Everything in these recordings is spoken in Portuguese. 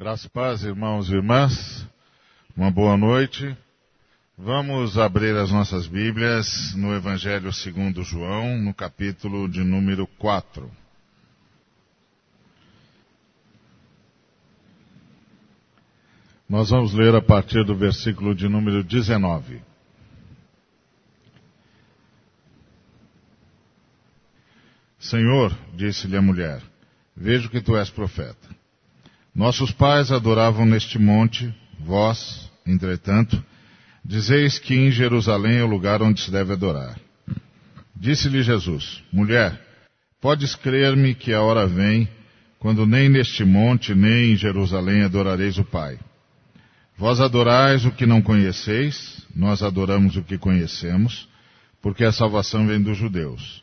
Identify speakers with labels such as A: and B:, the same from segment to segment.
A: Graças paz, irmãos e irmãs. Uma boa noite. Vamos abrir as nossas Bíblias no Evangelho segundo João, no capítulo de número 4. Nós vamos ler a partir do versículo de número 19. Senhor, disse-lhe a mulher, vejo que tu és profeta. Nossos pais adoravam neste monte, vós, entretanto, dizeis que em Jerusalém é o lugar onde se deve adorar. Disse-lhe Jesus, mulher, podes crer-me que a hora vem, quando nem neste monte, nem em Jerusalém adorareis o Pai. Vós adorais o que não conheceis, nós adoramos o que conhecemos, porque a salvação vem dos judeus.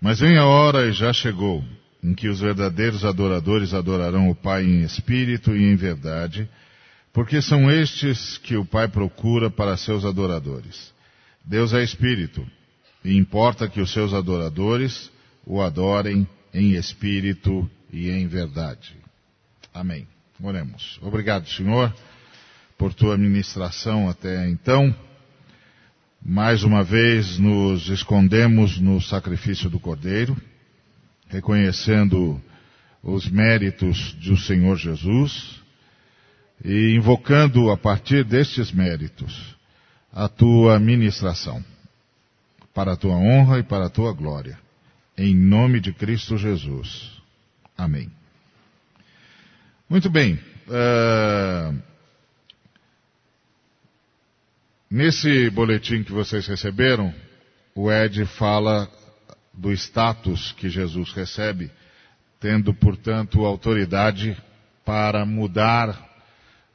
A: Mas vem a hora e já chegou, em que os verdadeiros adoradores adorarão o Pai em espírito e em verdade, porque são estes que o Pai procura para seus adoradores. Deus é espírito, e importa que os seus adoradores o adorem em espírito e em verdade. Amém. Oremos. Obrigado, Senhor, por tua ministração até então. Mais uma vez nos escondemos no sacrifício do Cordeiro, reconhecendo os méritos do Senhor Jesus e invocando a partir destes méritos a tua ministração, para a tua honra e para a tua glória. Em nome de Cristo Jesus. Amém. Muito bem. Uh, Nesse boletim que vocês receberam, o Ed fala do status que Jesus recebe, tendo, portanto, autoridade para mudar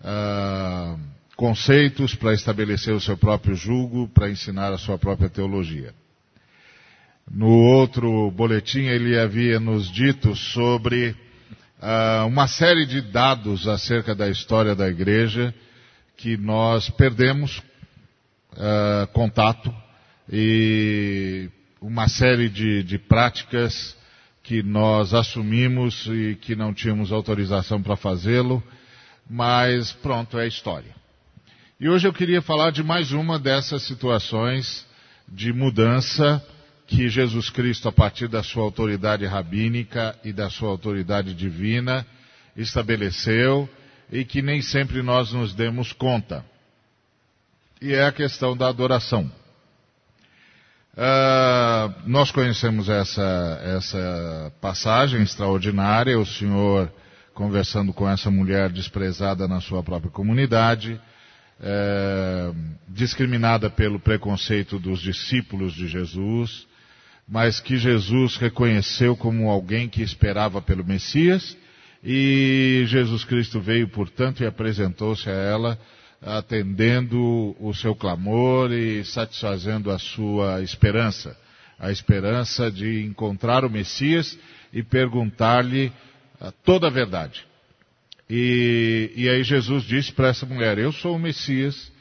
A: uh, conceitos, para estabelecer o seu próprio julgo, para ensinar a sua própria teologia. No outro boletim, ele havia nos dito sobre uh, uma série de dados acerca da história da igreja que nós perdemos uh, contato e uma série de, de práticas que nós assumimos e que não tínhamos autorização para fazê-lo, mas pronto, é história. E hoje eu queria falar de mais uma dessas situações de mudança que Jesus Cristo, a partir da sua autoridade rabínica e da sua autoridade divina, estabeleceu e que nem sempre nós nos demos conta e é a questão da adoração. Uh, nós conhecemos essa, essa passagem extraordinária, o Senhor conversando com essa mulher desprezada na sua própria comunidade, uh, discriminada pelo preconceito dos discípulos de Jesus, mas que Jesus reconheceu como alguém que esperava pelo Messias, e Jesus Cristo veio, portanto, e apresentou-se a ela atendendo o seu clamor e satisfazendo a sua esperança, a esperança de encontrar o Messias e perguntar-lhe ah, toda a verdade. E, e aí Jesus disse para essa mulher: Eu sou o Messias,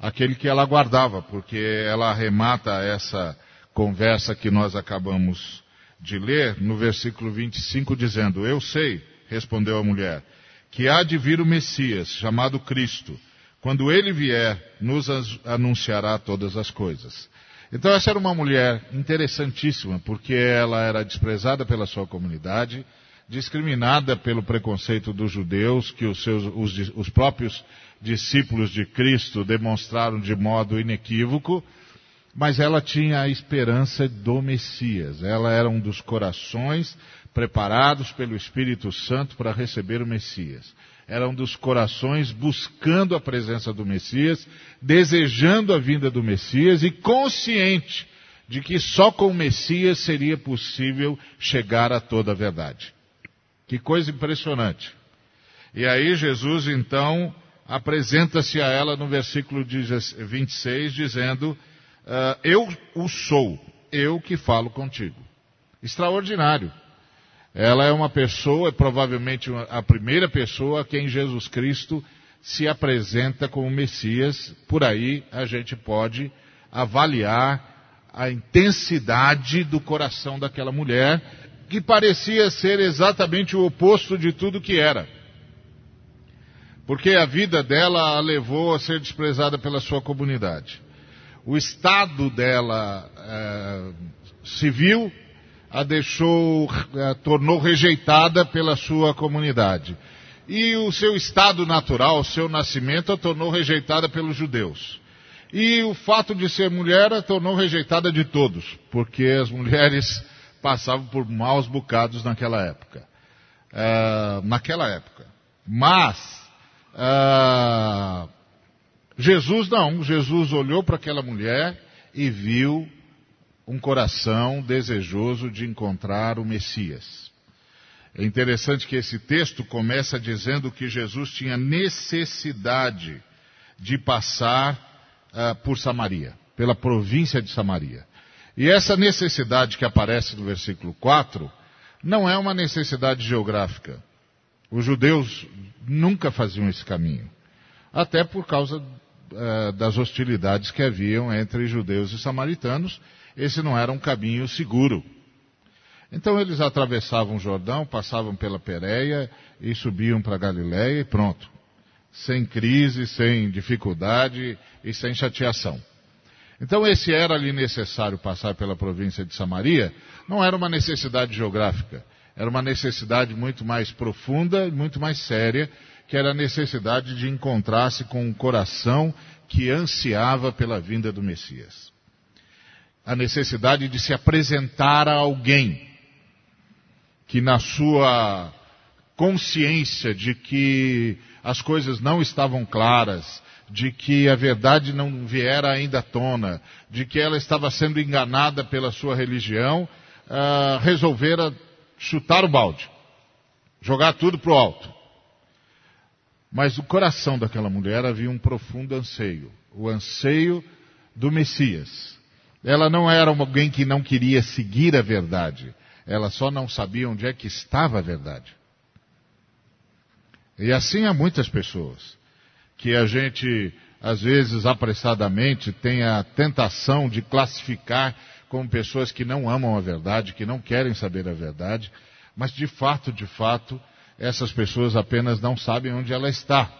A: aquele que ela aguardava, porque ela arremata essa conversa que nós acabamos de ler no versículo 25, dizendo: Eu sei, respondeu a mulher, que há de vir o Messias, chamado Cristo. Quando ele vier, nos anunciará todas as coisas. Então essa era uma mulher interessantíssima, porque ela era desprezada pela sua comunidade, discriminada pelo preconceito dos judeus, que os, seus, os, os próprios discípulos de Cristo demonstraram de modo inequívoco, mas ela tinha a esperança do Messias. Ela era um dos corações preparados pelo Espírito Santo para receber o Messias era um dos corações buscando a presença do Messias, desejando a vinda do Messias e consciente de que só com o Messias seria possível chegar a toda a verdade. Que coisa impressionante. E aí Jesus então apresenta-se a ela no versículo 26 dizendo, uh, eu o sou, eu que falo contigo. Extraordinário. Ela é uma pessoa, provavelmente a primeira pessoa a quem Jesus Cristo se apresenta como Messias. Por aí a gente pode avaliar a intensidade do coração daquela mulher, que parecia ser exatamente o oposto de tudo que era. porque a vida dela a levou a ser desprezada pela sua comunidade. O estado dela é, civil a deixou, a tornou rejeitada pela sua comunidade. E o seu estado natural, o seu nascimento, a tornou rejeitada pelos judeus. E o fato de ser mulher a tornou rejeitada de todos, porque as mulheres passavam por maus bocados naquela época. Uh, naquela época. Mas, uh, Jesus não. Jesus olhou para aquela mulher e viu um coração desejoso de encontrar o Messias. É interessante que esse texto começa dizendo que Jesus tinha necessidade de passar uh, por Samaria, pela província de Samaria. E essa necessidade que aparece no versículo 4 não é uma necessidade geográfica. Os judeus nunca faziam esse caminho, até por causa uh, das hostilidades que haviam entre judeus e samaritanos. Esse não era um caminho seguro. Então eles atravessavam o Jordão, passavam pela Pérea e subiam para Galiléia e pronto. Sem crise, sem dificuldade e sem chateação. Então esse era ali necessário passar pela província de Samaria, não era uma necessidade geográfica, era uma necessidade muito mais profunda e muito mais séria, que era a necessidade de encontrar-se com um coração que ansiava pela vinda do Messias. A necessidade de se apresentar a alguém que na sua consciência de que as coisas não estavam claras, de que a verdade não viera ainda à tona, de que ela estava sendo enganada pela sua religião, uh, resolvera chutar o balde, jogar tudo para o alto. Mas no coração daquela mulher havia um profundo anseio, o anseio do Messias. Ela não era alguém que não queria seguir a verdade, ela só não sabia onde é que estava a verdade. E assim há muitas pessoas que a gente, às vezes, apressadamente, tem a tentação de classificar como pessoas que não amam a verdade, que não querem saber a verdade, mas de fato, de fato, essas pessoas apenas não sabem onde ela está.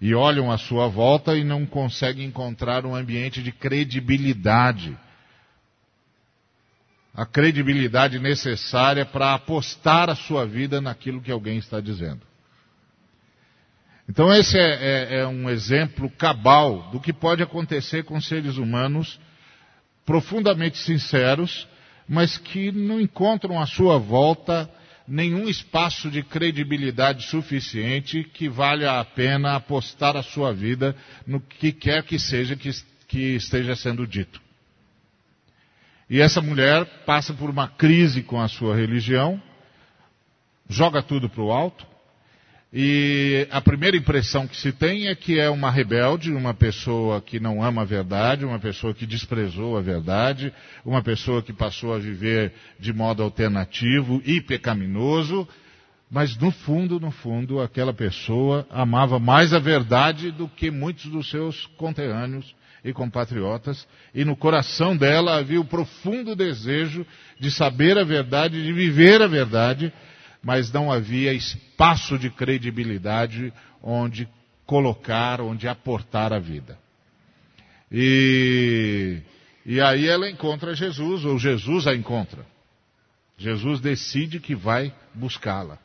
A: E olham à sua volta e não conseguem encontrar um ambiente de credibilidade a credibilidade necessária para apostar a sua vida naquilo que alguém está dizendo. Então, esse é, é, é, um exemplo cabal do que pode acontecer com seres humanos profundamente sinceros, mas que não encontram à sua volta nenhum espaço de credibilidade suficiente que valha a pena apostar a sua vida no que quer que seja que, que esteja sendo dito. E essa mulher passa por uma crise com a sua religião, joga tudo para o alto, e a primeira impressão que se tem é que é uma rebelde, uma pessoa que não ama a verdade, uma pessoa que desprezou a verdade, uma pessoa que passou a viver de modo alternativo e pecaminoso, mas no fundo, no fundo, aquela pessoa amava mais a verdade do que muitos dos seus conterrâneos e compatriotas, e no coração dela havia o profundo desejo de saber a verdade, de viver a verdade, mas não havia espaço de credibilidade onde colocar, onde aportar a vida. E, e aí ela encontra Jesus, ou Jesus a encontra. Jesus decide que vai buscá-la.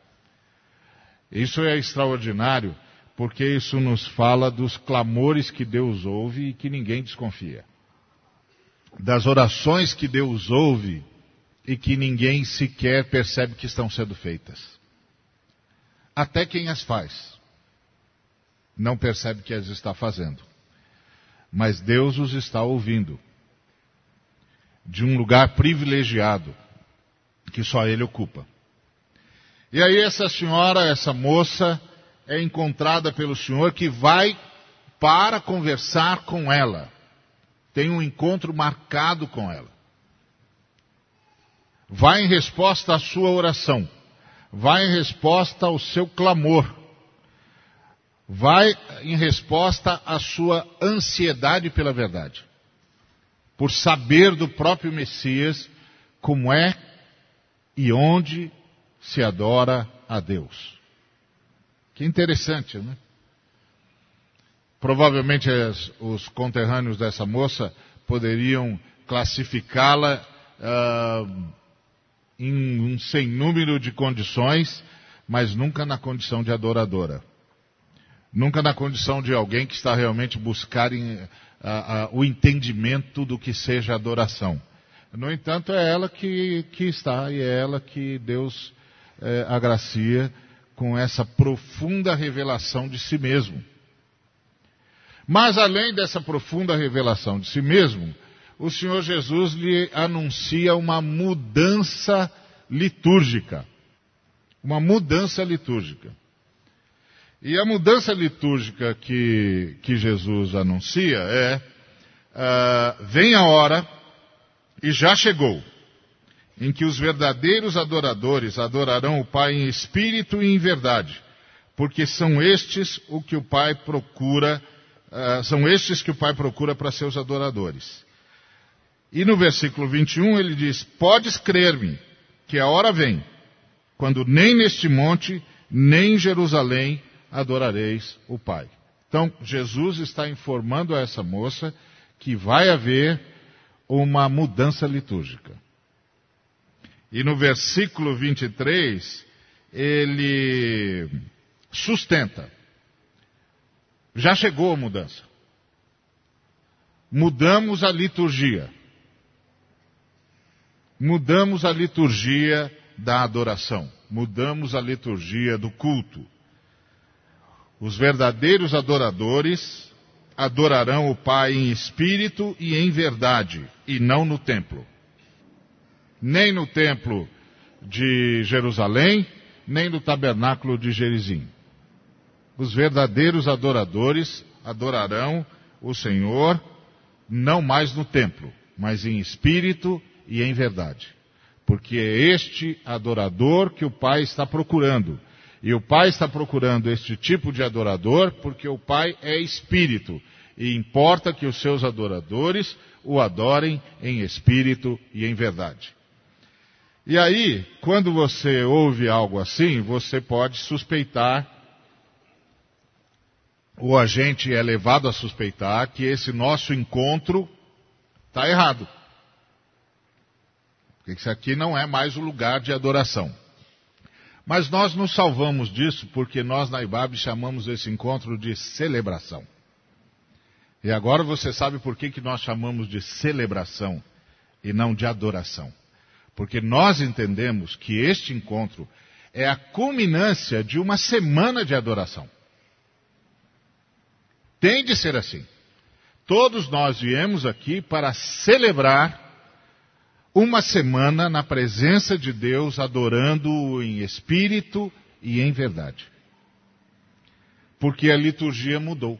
A: Isso é extraordinário porque isso nos fala dos clamores que Deus ouve e que ninguém desconfia. Das orações que Deus ouve e que ninguém sequer percebe que estão sendo feitas. Até quem as faz não percebe que as está fazendo. Mas Deus os está ouvindo. De um lugar privilegiado que só Ele ocupa. E aí essa senhora, essa moça, é encontrada pelo Senhor que vai para conversar com ela. Tem um encontro marcado com ela. Vai em resposta à sua oração. Vai em resposta ao seu clamor. Vai em resposta à sua ansiedade pela verdade. Por saber do próprio Messias como é e onde se adora a Deus. Que interessante, né? Provavelmente os conterrâneos dessa moça poderiam classificá-la uh, em um sem número de condições, mas nunca na condição de adoradora. Nunca na condição de alguém que está realmente buscando o entendimento do que seja adoração. No entanto, é ela que, que está e é ela que Deus eh, agracia com essa profunda revelação de si mesmo. Mas além dessa profunda revelação de si mesmo, o Senhor Jesus lhe anuncia uma mudança litúrgica. Uma mudança litúrgica. E a mudança litúrgica que, que Jesus anuncia é: uh, vem a hora, e já chegou, em que os verdadeiros adoradores adorarão o Pai em espírito e em verdade, porque são estes o que o Pai procura uh, são estes que o Pai procura para seus adoradores. E no versículo 21 ele diz: Podes crer-me, que a hora vem, quando nem neste monte, nem em Jerusalém adorareis o Pai. Então, Jesus está informando a essa moça que vai haver uma mudança litúrgica. E no versículo 23, ele sustenta já chegou a mudança. Mudamos a liturgia. Mudamos a liturgia da adoração. Mudamos a liturgia do culto. Os verdadeiros adoradores adorarão o Pai em espírito e em verdade, e não no templo. Nem no templo de Jerusalém, nem no tabernáculo de Gerizim os verdadeiros adoradores adorarão o Senhor não mais no templo, mas em espírito e em verdade. Porque é este adorador que o Pai está procurando. E o Pai está procurando este tipo de adorador porque o Pai é espírito. E importa que os seus adoradores o adorem em espírito e em verdade. E aí, quando você ouve algo assim, você pode suspeitar ou a gente é levado a suspeitar que esse nosso encontro está errado. Porque isso aqui não é mais o lugar de adoração. Mas nós nos salvamos disso porque nós na IBAB chamamos esse encontro de celebração. E agora você sabe por que, que nós chamamos de celebração e não de adoração. Porque nós entendemos que este encontro é a culminância de uma semana de adoração. Tem de ser assim. Todos nós viemos aqui para celebrar uma semana na presença de Deus, adorando-o em espírito e em verdade. Porque a liturgia mudou.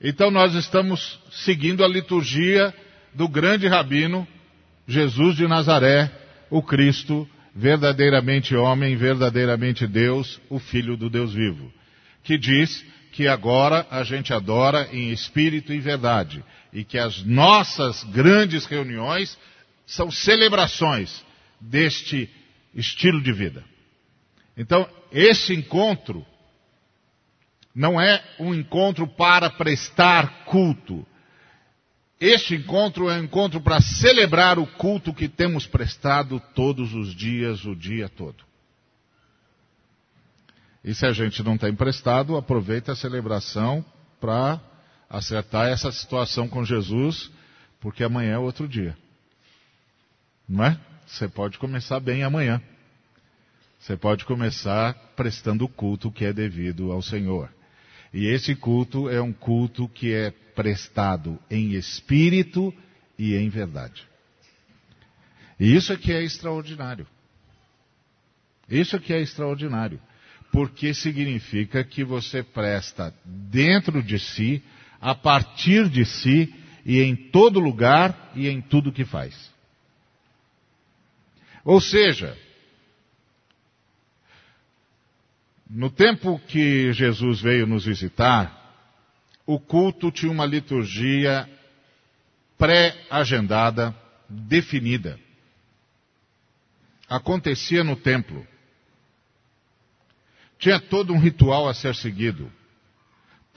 A: Então nós estamos seguindo a liturgia do grande rabino Jesus de Nazaré, o Cristo, verdadeiramente homem, verdadeiramente Deus, o Filho do Deus vivo, que diz que agora a gente adora em espírito e verdade. E que as nossas grandes reuniões são celebrações deste estilo de vida. Então, esse encontro não é um encontro para prestar culto. Este encontro é um encontro para celebrar o culto que temos prestado todos os dias, o dia todo. E se a gente não está emprestado, aproveita a celebração para acertar essa situação com Jesus, porque amanhã é outro dia. Não é? Você pode começar bem amanhã. Você pode começar prestando o culto que é devido ao Senhor. E esse culto é um culto que é prestado em espírito e em verdade. E isso que é extraordinário. Isso que é extraordinário porque significa que você presta dentro de si, a partir de si e em todo lugar e em tudo que faz. Ou seja, no tempo que Jesus veio nos visitar, o culto tinha uma liturgia pré-agendada, definida. Acontecia no templo. Tinha todo um ritual a ser seguido.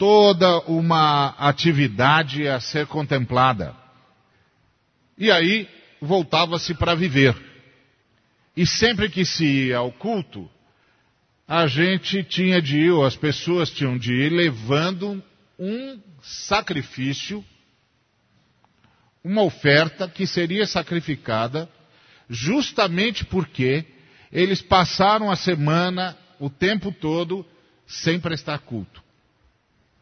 A: toda uma atividade a ser contemplada. E aí voltava-se para viver. E sempre que se ia ao culto, a gente tinha de ir, ou as pessoas tinham de ir, levando um sacrifício, uma oferta que seria sacrificada, justamente porque eles passaram a semana, o tempo todo, sem prestar culto.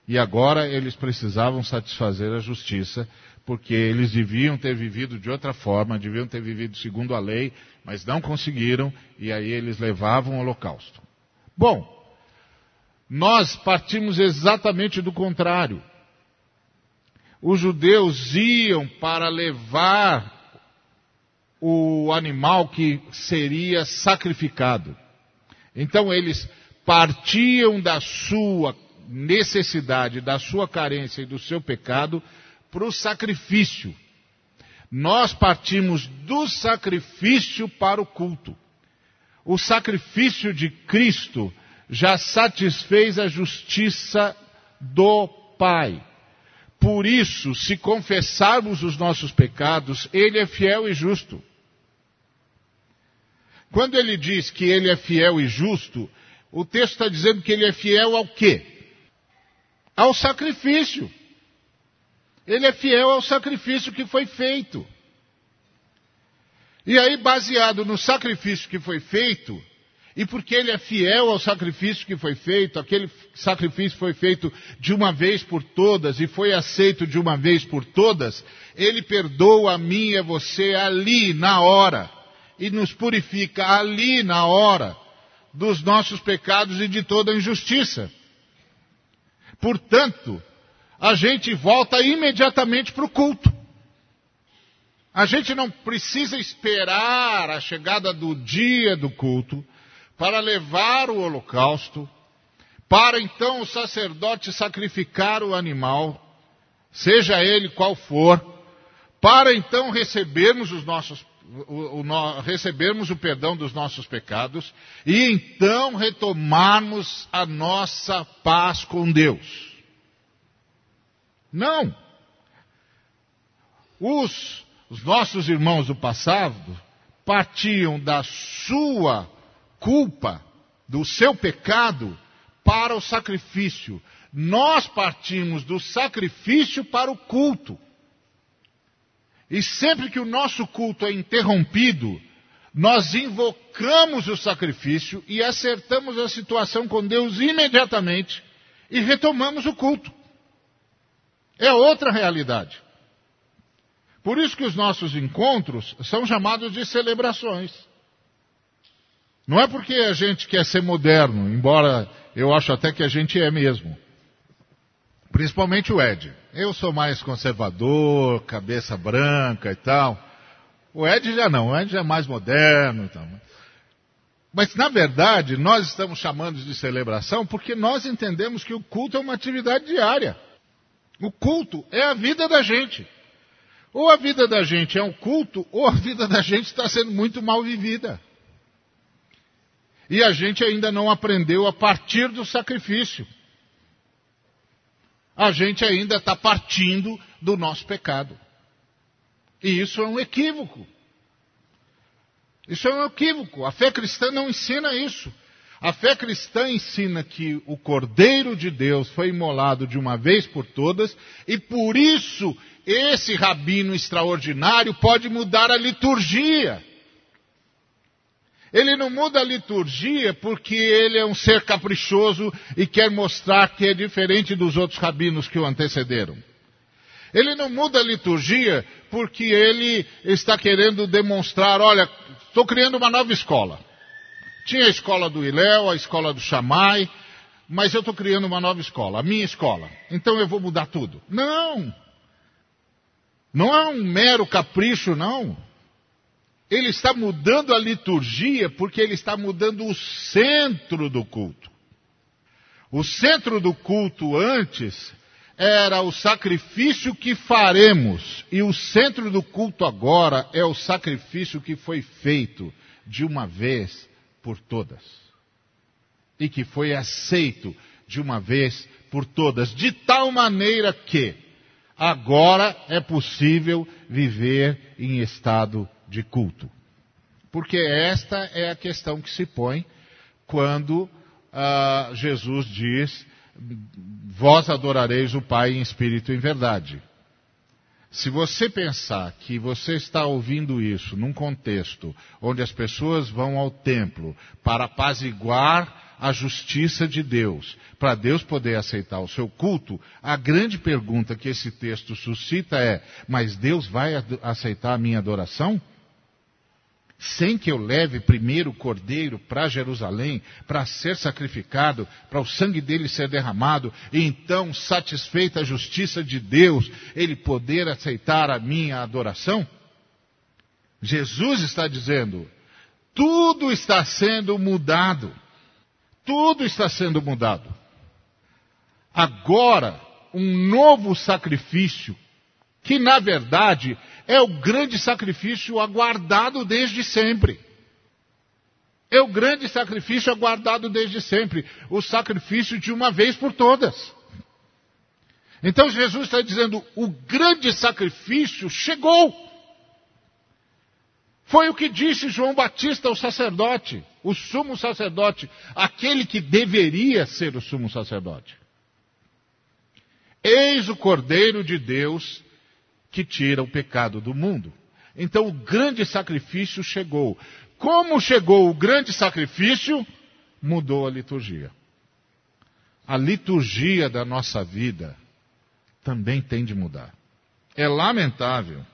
A: E agora eles precisavam satisfazer a justiça, porque eles deviam ter vivido de outra forma, deviam ter vivido segundo a lei, mas não conseguiram, e aí eles levavam o holocausto. Bom, nós partimos exatamente do contrário. Os judeus iam para levar o animal que seria sacrificado. Então eles partiam da sua necessidade, da sua carência e do seu pecado para o sacrifício. Nós partimos do sacrifício para o culto. O sacrifício de Cristo já satisfez a justiça do Pai. Por isso, se confessarmos os nossos pecados, Ele é fiel e justo. Quando ele diz que Ele é fiel e justo, o texto está dizendo que Ele é fiel ao quê? ao sacrifício. Ele é fiel ao sacrifício que foi feito. E aí, baseado no sacrifício que foi feito, e porque ele é fiel ao sacrifício que foi feito, aquele sacrifício foi feito de uma vez por todas e foi aceito de uma vez por todas, ele perdoa a mim e a você ali, na hora, e nos purifica ali, na hora, dos nossos pecados e de toda injustiça. Portanto, a gente volta imediatamente para o culto. A gente não precisa esperar a chegada do dia do culto para levar o holocausto, para então o sacerdote sacrificar o animal, seja ele qual for, para então recebermos os nossos o, o, recebermos o perdão dos nossos pecados e então retomarmos a nossa paz com Deus. Não. Os, os nossos irmãos do passado partiam da sua culpa, do seu pecado, para o sacrifício. Nós partimos do sacrifício para o culto. E sempre que o nosso culto é interrompido, nós invocamos o sacrifício e acertamos a situação com Deus imediatamente e retomamos o culto. É outra realidade. Por isso que os nossos encontros são chamados de celebrações. Não é porque a gente quer ser moderno, embora eu acho até que a gente é mesmo. Principalmente o Ed. Eu sou mais conservador, cabeça branca e tal. O Ed já não, o Ed já é mais moderno e tal. Mas, na verdade, nós estamos chamando de celebração porque nós entendemos que o culto é uma atividade diária. O culto é a vida da gente. Ou a vida da gente é um culto, ou a vida da gente está sendo muito mal vivida. E a gente ainda não aprendeu a partir do sacrifício a gente ainda está partindo do nosso pecado. E isso é um equívoco. Isso é um equívoco. A fé cristã não ensina isso. A fé cristã ensina que o Cordeiro de Deus foi imolado de uma vez por todas e por isso esse rabino extraordinário pode mudar a liturgia. Ele não muda a liturgia porque ele é um ser caprichoso e quer mostrar que é diferente dos outros rabinos que o antecederam. Ele não muda a liturgia porque ele está querendo demonstrar, olha, estou criando uma nova escola. Tinha a escola do Iléu, a escola do Chamai, mas eu estou criando uma nova escola, a minha escola. Então eu vou mudar tudo. Não! Não é um mero capricho, não. Ele está mudando a liturgia porque ele está mudando o centro do culto. O centro do culto antes era o sacrifício que faremos, e o centro do culto agora é o sacrifício que foi feito de uma vez por todas. E que foi aceito de uma vez por todas, de tal maneira que agora é possível viver em estado de culto. Porque esta é a questão que se põe quando ah, Jesus diz: Vós adorareis o Pai em espírito e em verdade. Se você pensar que você está ouvindo isso num contexto onde as pessoas vão ao templo para apaziguar a justiça de Deus, para Deus poder aceitar o seu culto, a grande pergunta que esse texto suscita é: mas Deus vai aceitar a minha adoração? Sem que eu leve primeiro o cordeiro para Jerusalém, para ser sacrificado, para o sangue dele ser derramado, e então, satisfeita a justiça de Deus, ele poder aceitar a minha adoração? Jesus está dizendo, tudo está sendo mudado. Tudo está sendo mudado. Agora, um novo sacrifício, que na verdade é o grande sacrifício aguardado desde sempre. É o grande sacrifício aguardado desde sempre. O sacrifício de uma vez por todas. Então Jesus está dizendo: o grande sacrifício chegou. Foi o que disse João Batista ao sacerdote, o sumo sacerdote, aquele que deveria ser o sumo sacerdote. Eis o Cordeiro de Deus que tira o pecado do mundo. Então o grande sacrifício chegou. Como chegou o grande sacrifício, mudou a liturgia. A liturgia da nossa vida também tem de mudar. É lamentável,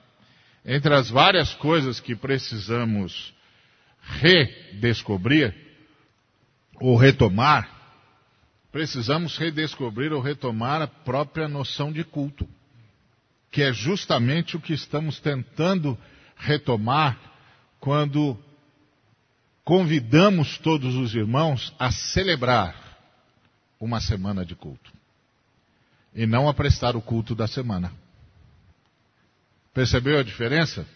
A: entre as várias coisas que precisamos redescobrir ou retomar, precisamos redescobrir ou retomar a própria noção de culto que é justamente o que estamos tentando retomar quando convidamos todos os irmãos a celebrar uma semana de culto e não a prestar o culto da semana. Percebeu a diferença?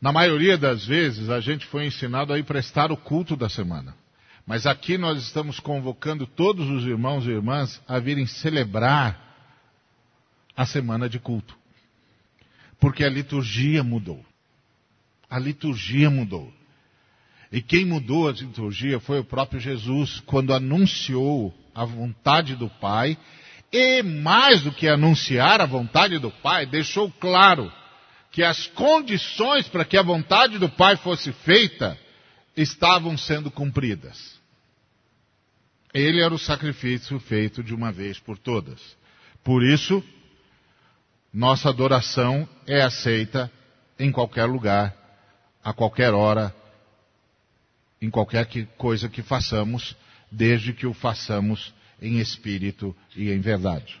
A: Na maioria das vezes a gente foi ensinado a ir prestar o culto da semana. Mas aqui nós estamos convocando todos os irmãos e irmãs a virem celebrar a semana de culto. Porque a liturgia mudou. A liturgia mudou. E quem mudou a liturgia foi o próprio Jesus, quando anunciou a vontade do Pai, e mais do que anunciar a vontade do Pai, deixou claro que as condições para que a vontade do Pai fosse feita estavam sendo cumpridas. Ele era o sacrifício feito de uma vez por todas. Por isso, nossa adoração é aceita em qualquer lugar, a qualquer hora, em qualquer que, coisa que façamos, desde que o façamos em espírito e em verdade.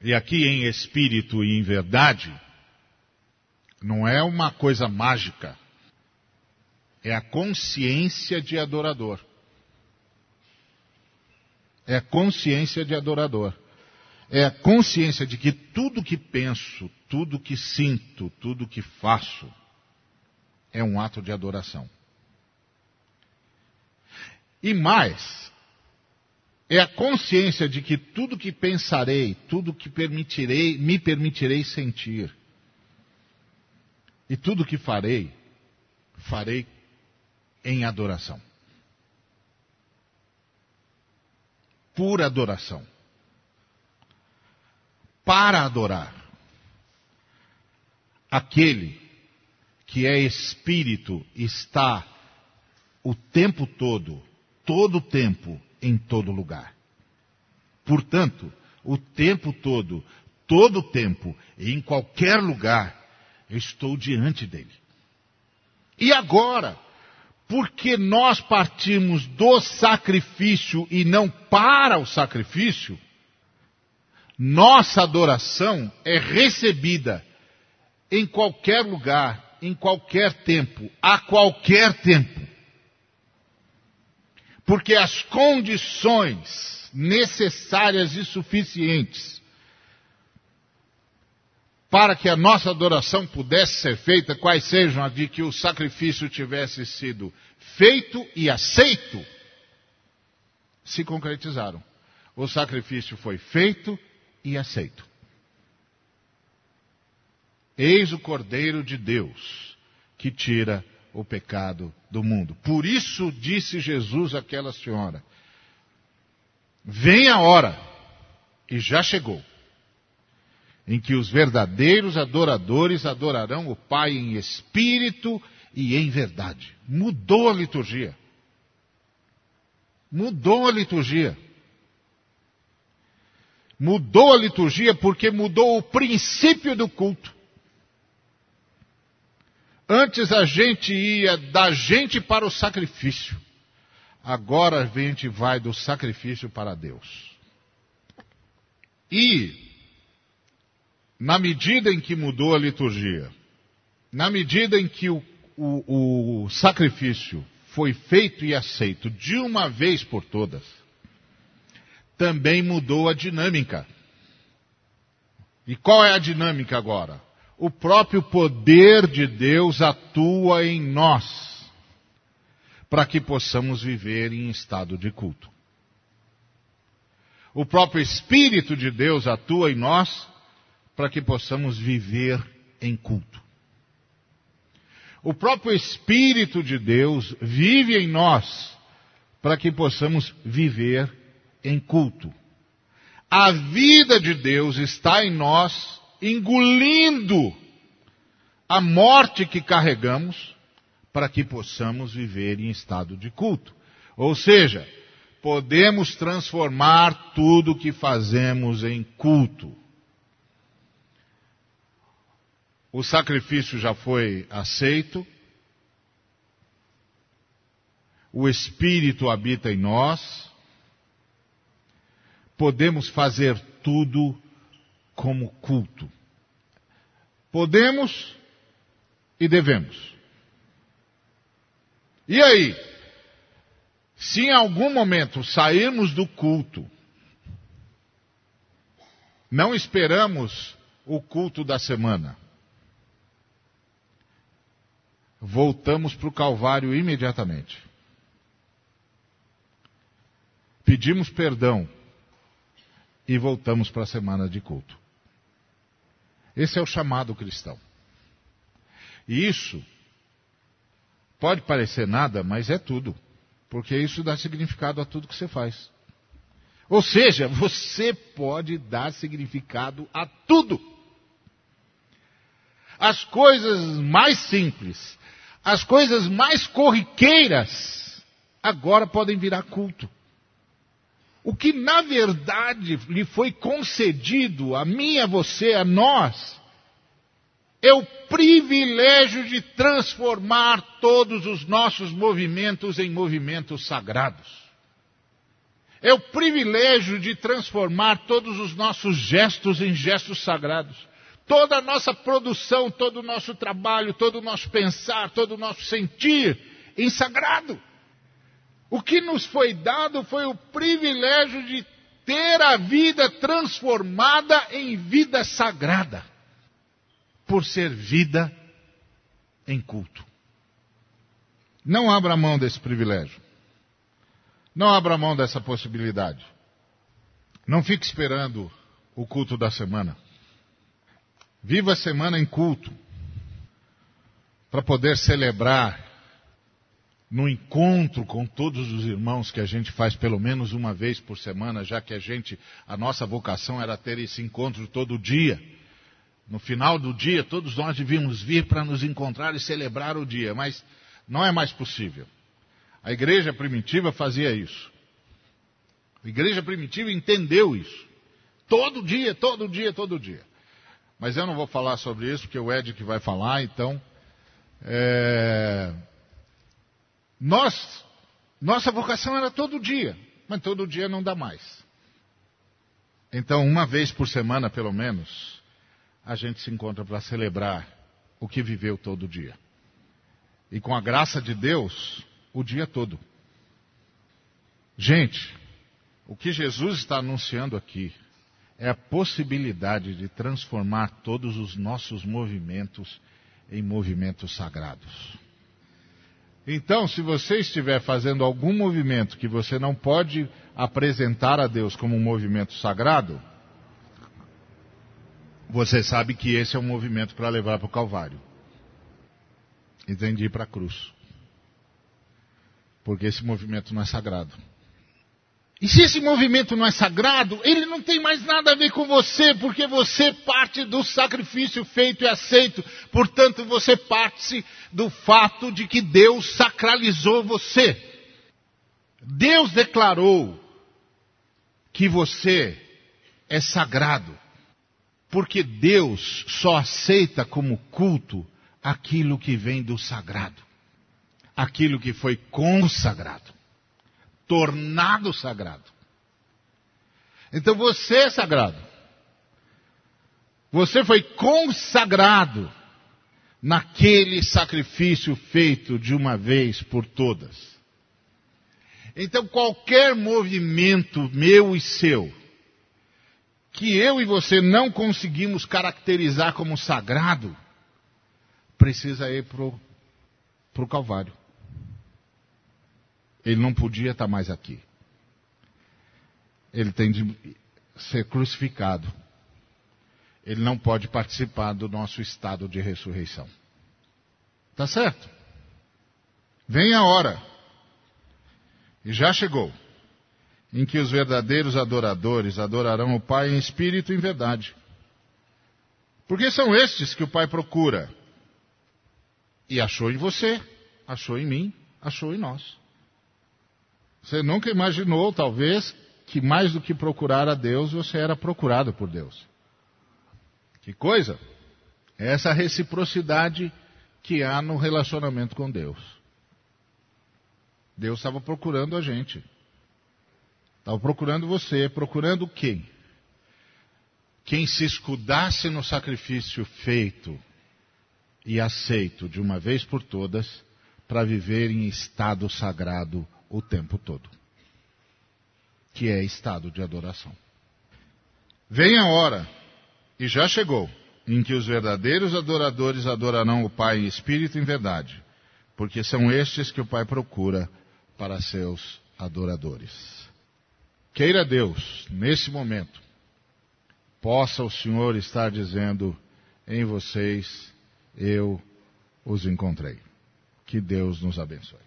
A: E aqui em espírito e em verdade, não é uma coisa mágica, é a consciência de adorador. É a consciência de adorador é a consciência de que tudo que penso, tudo que sinto, tudo que faço é um ato de adoração. E mais, é a consciência de que tudo que pensarei, tudo que permitirei, me permitirei sentir, e tudo que farei, farei em adoração. Pura adoração para adorar. Aquele que é espírito está o tempo todo, todo o tempo, em todo lugar. Portanto, o tempo todo, todo o tempo, em qualquer lugar, eu estou diante dele. E agora, porque nós partimos do sacrifício e não para o sacrifício, nossa adoração é recebida em qualquer lugar, em qualquer tempo, a qualquer tempo. Porque as condições necessárias e suficientes para que a nossa adoração pudesse ser feita, quais sejam a de que o sacrifício tivesse sido feito e aceito, se concretizaram. O sacrifício foi feito e aceito. Eis o Cordeiro de Deus que tira o pecado do mundo. Por isso disse Jesus àquela senhora: Vem a hora, e já chegou, em que os verdadeiros adoradores adorarão o Pai em espírito e em verdade. Mudou a liturgia. Mudou a liturgia. Mudou a liturgia porque mudou o princípio do culto. Antes a gente ia da gente para o sacrifício. Agora a gente vai do sacrifício para Deus. E, na medida em que mudou a liturgia, na medida em que o, o, o sacrifício foi feito e aceito de uma vez por todas, também mudou a dinâmica. E qual é a dinâmica agora? o próprio poder de Deus atua em nós, para que possamos viver em estado de culto. O próprio Espírito de Deus atua em nós, para que possamos viver em culto. O próprio Espírito de Deus vive em nós, para que possamos viver em culto. A vida de Deus está em nós engolindo a morte que carregamos para que possamos viver em estado de culto. Ou seja, podemos transformar tudo que fazemos em culto. O sacrifício já foi aceito. O Espírito habita em nós. Podemos fazer tudo como culto. Podemos e devemos. E aí? Se em algum momento sairmos do culto, não esperamos o culto da semana. Voltamos para o Calvário imediatamente. Pedimos perdão e voltamos para a semana de culto. Esse é o chamado cristão. E isso pode parecer nada, mas é tudo. Porque isso dá significado a tudo que você faz. Ou seja, você pode dar significado a tudo. As coisas mais simples, as coisas mais corriqueiras, agora podem virar culto. O que na verdade lhe foi concedido a mim, a você, a nós, é o privilégio de transformar todos os nossos movimentos em movimentos sagrados. É o privilégio de transformar todos os nossos gestos em gestos sagrados. Toda a nossa produção, todo o nosso trabalho, todo o nosso pensar, todo o nosso sentir em sagrado. O que nos foi dado foi o privilégio de ter a vida transformada em vida sagrada, por ser vida em culto. Não abra mão desse privilégio. Não abra mão dessa possibilidade. Não fique esperando o culto da semana. Viva a semana em culto, para poder celebrar no encontro com todos os irmãos que a gente faz pelo menos uma vez por semana, já que a gente, a nossa vocação era ter esse encontro todo dia. No final do dia, todos nós devíamos vir para nos encontrar e celebrar o dia, mas não é mais possível. A igreja primitiva fazia isso. A igreja primitiva entendeu isso. Todo dia, todo dia, todo dia. Mas eu não vou falar sobre isso, porque o Ed que vai falar, então. É... Nós, nossa vocação era todo dia, mas todo dia não dá mais. Então, uma vez por semana, pelo menos, a gente se encontra para celebrar o que viveu todo dia. E com a graça de Deus, o dia todo. Gente, o que Jesus está anunciando aqui é a possibilidade de transformar todos os nossos movimentos em movimentos sagrados. Então, se você estiver fazendo algum movimento que você não pode apresentar a Deus como um movimento sagrado, você sabe que esse é um movimento para levar para o Calvário. E ir para a cruz. Porque esse movimento não é sagrado. E se esse movimento não é sagrado, ele não tem mais nada a ver com você, porque você parte do sacrifício feito e aceito. Portanto, você parte do fato de que Deus sacralizou você. Deus declarou que você é sagrado. Porque Deus só aceita como culto aquilo que vem do sagrado. Aquilo que foi consagrado tornado sagrado. Então você é sagrado. Você foi consagrado naquele sacrifício feito de uma vez por todas. Então qualquer movimento meu e seu, que eu e você não conseguimos caracterizar como sagrado, precisa ir para o Calvário. Ele não podia estar mais aqui. Ele tem de ser crucificado. Ele não pode participar do nosso estado de ressurreição. Tá certo? Vem a hora. E já chegou. Em que os verdadeiros adoradores adorarão o Pai em espírito e em verdade. Porque são estes que o Pai procura. E achou em você, achou em mim, achou em nós. Você nunca imaginou, talvez, que mais do que procurar a Deus, você era procurado por Deus. Que coisa! É essa reciprocidade que há no relacionamento com Deus. Deus estava procurando a gente. Estava procurando você, procurando quem? Quem se escudasse no sacrifício feito e aceito de uma vez por todas para viver em estado sagrado o tempo todo, que é estado de adoração. Vem a hora, e já chegou, em que os verdadeiros adoradores adorarão o Pai em espírito e em verdade, porque são estes que o Pai procura para seus adoradores. Queira Deus, nesse momento, possa o Senhor estar dizendo em vocês, eu os encontrei. Que Deus nos abençoe.